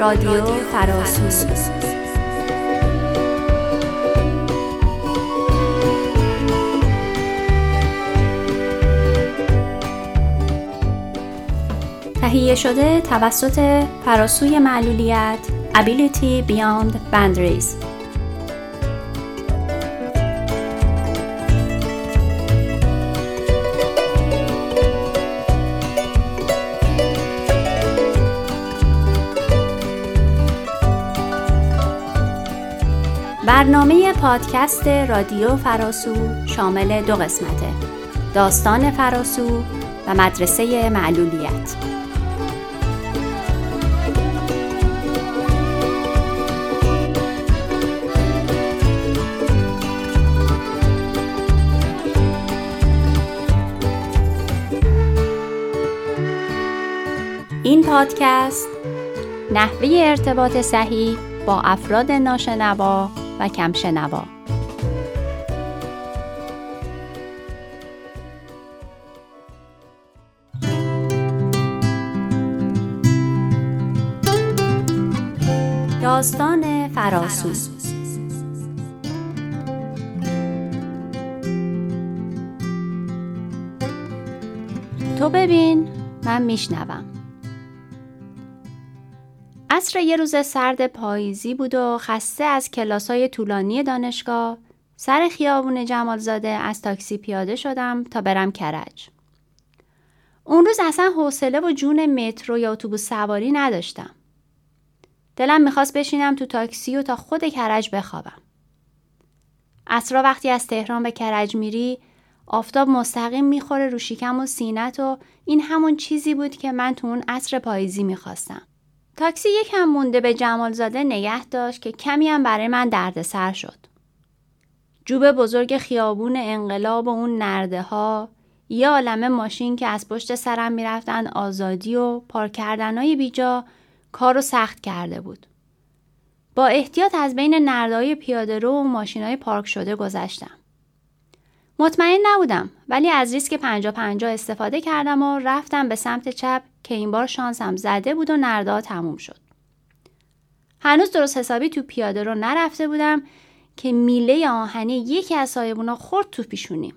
رادیو فراسو تهیه شده توسط فراسوی معلولیت Ability Beyond Boundaries برنامه پادکست رادیو فراسو شامل دو قسمته. داستان فراسو و مدرسه معلولیت. این پادکست نحوه ارتباط صحیح با افراد ناشنوا و کم شنوا داستان فراسو. تو ببین من میشنوم. عصر یه روز سرد پاییزی بود و خسته از کلاسای طولانی دانشگاه سر خیابون جمالزاده از تاکسی پیاده شدم تا برم کرج. اون روز اصلا حوصله و جون مترو یا اتوبوس سواری نداشتم. دلم می‌خواست بشینم تو تاکسی و تا خود کرج بخوابم. اصرا وقتی از تهران به کرج میری آفتاب مستقیم می‌خوره رو شیکم و سینت و این همون چیزی بود که من تو اون عصر پاییزی می‌خواستم. تاکسی یکم مونده به جمالزاده نگه داشت که کمی هم برای من دردسر شد. جوب بزرگ خیابون انقلاب و اون نرده ها یه عالمه ماشین که از پشت سرم می‌رفتن آزادی و پارک کردنهای بیجا کارو سخت کرده بود. با احتیاط از بین نردهای پیاده رو و ماشین پارک شده گذشتم. مطمئن نبودم ولی از ریسک پنجا پنجا استفاده کردم و رفتم به سمت چپ که این بار شانسم زده بود و نردا تموم شد. هنوز درست حسابی تو پیاده رو نرفته بودم که میله آهنی یکی از صاحبونا خورد تو پیشونیم.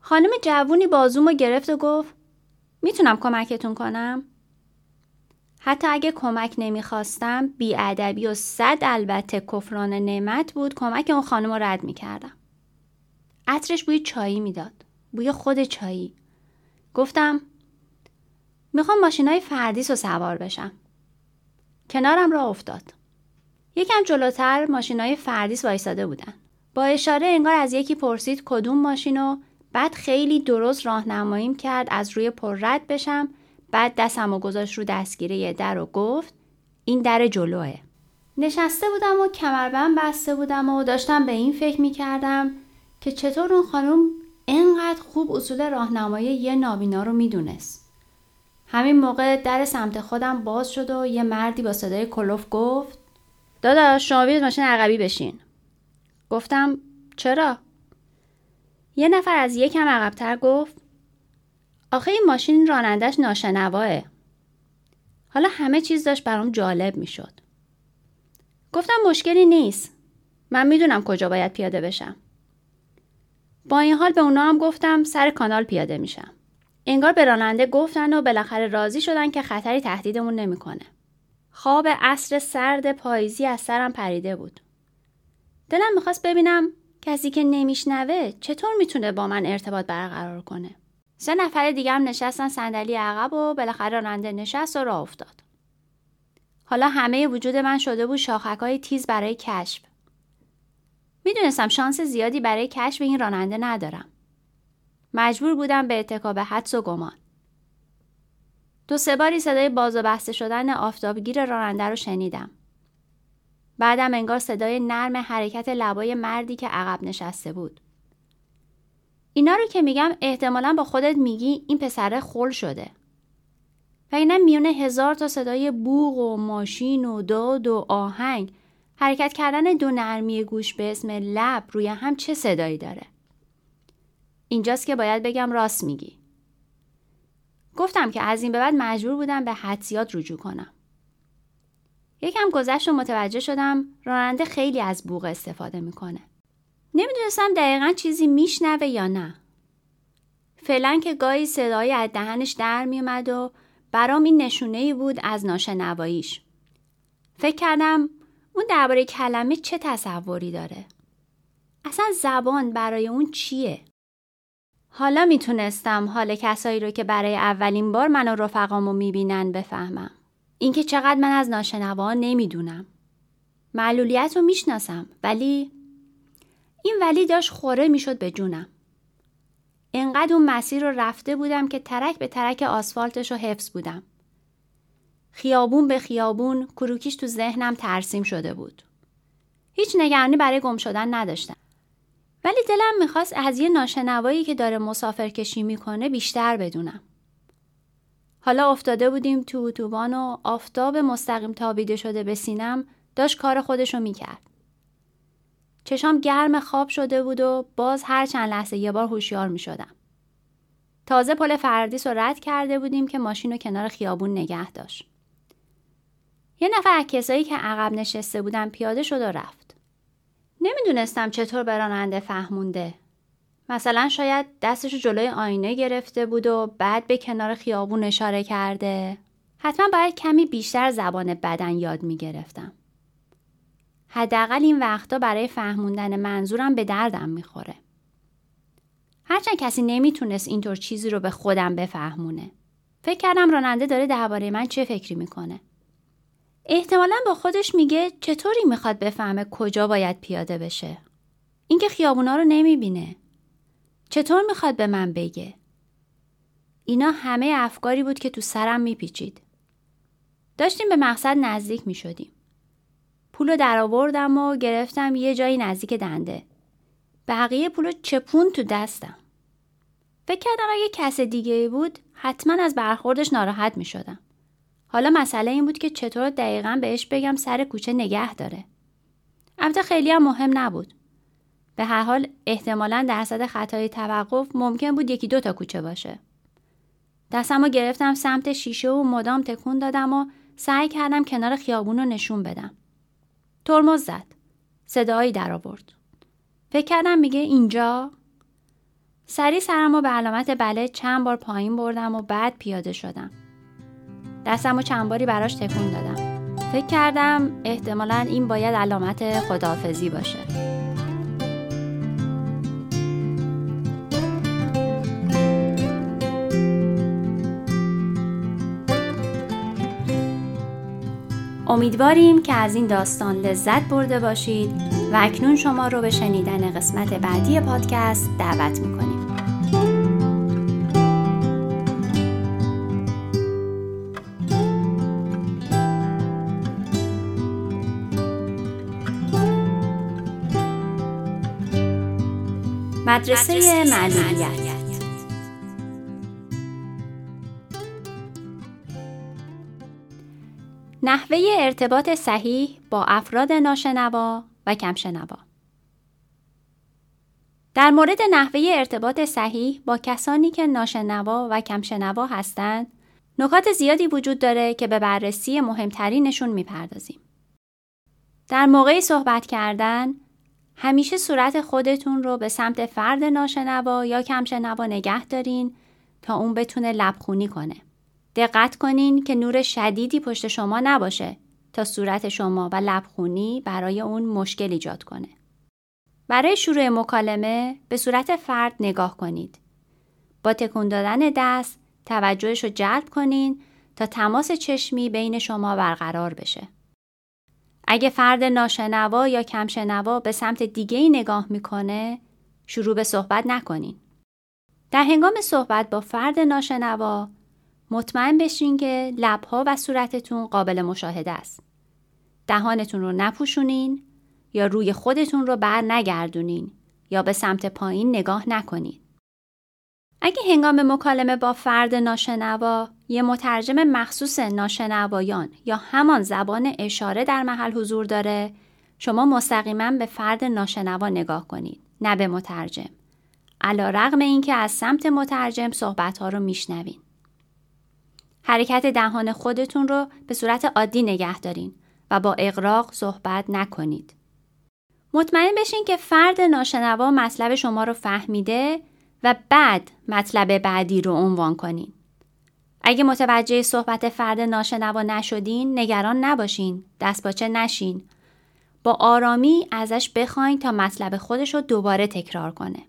خانم جوونی بازومو گرفت و گفت می‌تونم کمکتون کنم؟ حتی اگه کمک نمی‌خواستم بیادبی و صد البته کفران نعمت بود کمک اون خانم رو رد می‌کردم. عطرش بوی چایی می‌داد. بوی خود چایی. گفتم می‌خوام ماشینای فردیس رو سوار بشم. کنارم را افتاد. یکم جلوتر ماشینای فردیس وایساده بودن. با اشاره انگار از یکی پرسید کدوم ماشین و بعد خیلی درست راهنماییم کرد از روی پر رد بشم بعد دستم و گذاشت رو دستگیره در و گفت این در جلوه. نشسته بودم و کمربند بسته بودم و داشتم به این فکر می کردم که چطور اون خانم انقدر خوب اصول راهنمایی یه نابینا رو می‌دونست. همین موقع در سمت خودم باز شد و یه مردی با صدای کلوف گفت داداش شما بیاید ماشین عقبی بشین. گفتم چرا؟ یه نفر از یکم عقبتر گفت آخه این ماشین رانندش ناشنواه. حالا همه چیز داشت برام جالب می‌شد. گفتم مشکلی نیست. من می‌دونم کجا باید پیاده بشم. با این حال به اونا هم گفتم سر کانال پیاده میشم. انگار به راننده گفتن و بالاخره راضی شدن که خطری تهدیدمون نمی‌کنه. خواب عصر سرد پاییزی از سرم پریده بود. دلم می‌خواست ببینم کسی که نمیشنوه چطور می‌تونه با من ارتباط برقرار کنه. سه نفر دیگه هم نشستن صندلی عقب و بالاخره راننده نشست و راه افتاد. حالا همه وجود من شده بود شاخک های تیز برای کشف. می‌دونستم شانس زیادی برای کشف این راننده ندارم. مجبور بودم به اتکاب حدس و گمان. دو سه باری صدای باز و بسته شدن آفتابگیر راننده رو شنیدم. بعدم انگار صدای نرم حرکت لبای مردی که عقب نشسته بود. اینا رو که میگم احتمالا با خودت میگی این پسره خل شده. و اینا میونه هزار تا صدای بوغ و ماشین و داد و آهنگ حرکت کردن دو نرمی گوش به اسم لب روی هم چه صدایی داره؟ اینجاست که باید بگم راست میگی. گفتم که از این به بعد مجبور بودم به حدسیات رجوع کنم. یکم گذشت و متوجه شدم راننده خیلی از بوغ استفاده می‌کنه. نمی‌دونستم دقیقا چیزی میشنوه یا نه. فعلا که گاهی صدایی از دهنش در میومد و برام این نشونه ای بود از ناشنواییش. فکر کردم اون درباره کلمه چه تصوری داره؟ اصلا زبان برای اون چیه؟ حالا می‌تونستم حال کسایی رو که برای اولین بار من و رفقامو می‌بینن بفهمم. اینکه چقدر من از ناشنوا نمی‌دونم. معلولیت رو می‌شناسم ولی این ولی داشت خوره می‌شد به جونم. انقدر اون مسیر رو رفته بودم که ترک به ترک آسفالتش رو حفظ بودم. خیابون به خیابون کروکیش تو ذهنم ترسیم شده بود. هیچ نگرانی برای گم شدن نداشتم. ولی دلم می‌خواست از یه ناشنوایی که داره مسافر کشی می‌کنه بیشتر بدونم. حالا افتاده بودیم تو اتوبان و آفتاب مستقیم تابیده شده به سینم داشت کار خودشو می‌کرد. چشام گرم خواب شده بود و باز هر چند لحظه یه بار هوشیار می‌شدم. تازه پل فردیس رو رد کرده بودیم که ماشین رو کنار خیابون نگه داشت. یه نفر از کسایی که عقب نشسته بودن پیاده شد و رفت. نمی‌دونستم چطور به راننده فهمونده. مثلا شاید دستشو جلوی آینه گرفته بود و بعد به کنار خیابون اشاره کرده. حتما باید کمی بیشتر زبان بدن یاد می‌گرفتم. حداقل این وقتا برای فهموندن منظورم به دردم می‌خوره. هرچند کسی نمی‌تونست اینطور چیزی رو به خودم بفهمونه. فکر کردم راننده داره درباره من چه فکری می‌کنه. احتمالا با خودش میگه چطوری می‌خواد بفهمه کجا باید پیاده بشه. اینکه خیابونا رو نمی‌بینه. چطور می‌خواد به من بگه؟ اینا همه افکاری بود که تو سرم میپیچید. داشتیم به مقصد نزدیک می‌شدیم. پولو در آوردم و گرفتم یه جایی نزدیک دنده. بقیه پولو چپون تو دستم. فکر کردم اگه کس دیگه بود حتما از برخوردش ناراحت می شدم. حالا مسئله این بود که چطور دقیقا بهش بگم سر کوچه نگه داره. البته خیلی هم مهم نبود. به هر حال احتمالا درصد خطای توقف ممکن بود یکی دو تا کوچه باشه. دستم رو گرفتم سمت شیشه و مدام تکون دادم و سعی کردم کنار خیابون رو نشون بدم. ترمز زد. صدایی در آورد. فکر کردم میگه اینجا سری سرم رو به علامت بله چند بار پایین بردم و بعد پیاده شدم. دستم رو چند باری براش تکون دادم. فکر کردم احتمالا این باید علامت خداحافظی باشه. امیدواریم که از این داستان لذت برده باشید و اکنون شما رو به شنیدن قسمت بعدی پادکست دعوت می‌کنیم. مدرسه معلولیت نحوه ارتباط صحیح با افراد ناشنوا و کمشنوا در مورد نحوه ارتباط صحیح با کسانی که ناشنوا و کمشنوا هستند نکات زیادی وجود داره که به بررسی مهمترینشون می‌پردازیم. در موقع صحبت کردن همیشه صورت خودتون رو به سمت فرد ناشنوا یا کمشنوا نگه دارین تا اون بتونه لبخونی کنه. دقت کنین که نور شدیدی پشت شما نباشه تا صورت شما و لبخونی برای اون مشکل ایجاد کنه. برای شروع مکالمه به صورت فرد نگاه کنید. با تکون دادن دست توجهش رو جلب کنین تا تماس چشمی بین شما برقرار بشه. اگه فرد ناشنوا یا کمشنوا به سمت دیگه ای نگاه می‌کنه شروع به صحبت نکنین. در هنگام صحبت با فرد ناشنوا مطمئن بشین که لبها و صورتتون قابل مشاهده است. دهانتون رو نپوشونین یا روی خودتون رو بر نگردونین یا به سمت پایین نگاه نکنین. اگه هنگام مکالمه با فرد ناشنوا یه مترجم مخصوص ناشنوایان یا همان زبان اشاره در محل حضور داره شما مستقیما به فرد ناشنوا نگاه کنید نه به مترجم علا رغم اینکه از سمت مترجم صحبت ها رو میشنوین حرکت دهان خودتون رو به صورت عادی نگه دارین و با اقراق صحبت نکنید. مطمئن بشین که فرد ناشنوا مطلب شما رو فهمیده و بعد مطلب بعدی رو عنوان کنین. اگه متوجه صحبت فرد ناشنوا نشدین نگران نباشین دستپاچه نشین. با آرامی ازش بخواین تا مطلب خودش رو دوباره تکرار کنه.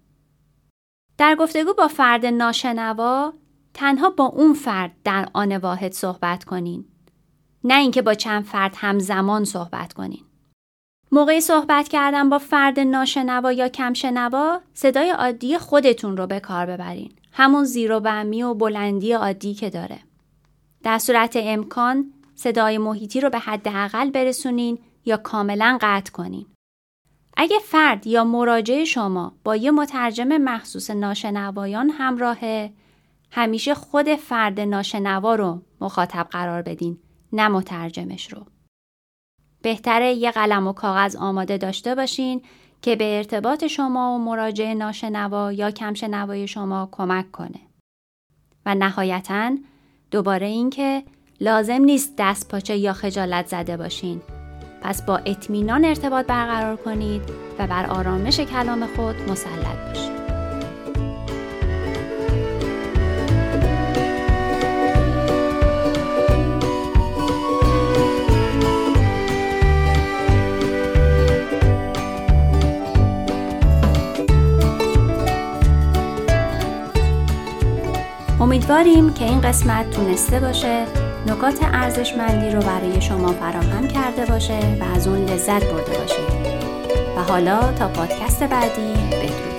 در گفتگو با فرد ناشنوا تنها با اون فرد در آن واحد صحبت کنین. نه اینکه با چند فرد همزمان صحبت کنین. موقع صحبت کردن با فرد ناشنوا یا کمشنوا صدای عادی خودتون رو به کار ببرین همون زیر و بمی و بلندی عادی که داره. در صورت امکان صدای محیطی رو به حداقل برسونین یا کاملا قطع کنین. اگه فرد یا مراجع شما با یه مترجم مخصوص ناشنوایان همراهه همیشه خود فرد ناشنوا رو مخاطب قرار بدین نه مترجمش رو. بهتره یه قلم و کاغذ آماده داشته باشین که به ارتباط شما و مراجع ناشنوا یا کمشنوای شما کمک کنه. و نهایتا دوباره اینکه لازم نیست دست پاچه یا خجالت زده باشین. پس با اطمینان ارتباط برقرار کنید و بر آرامش کلام خود مسلط باشید. امیدواریم که این قسمت تونسته باشه نکات ارزشمندی رو برای شما فراهم کرده باشه و از اون لذت برده باشید. و حالا تا پادکست بعدی بدرود.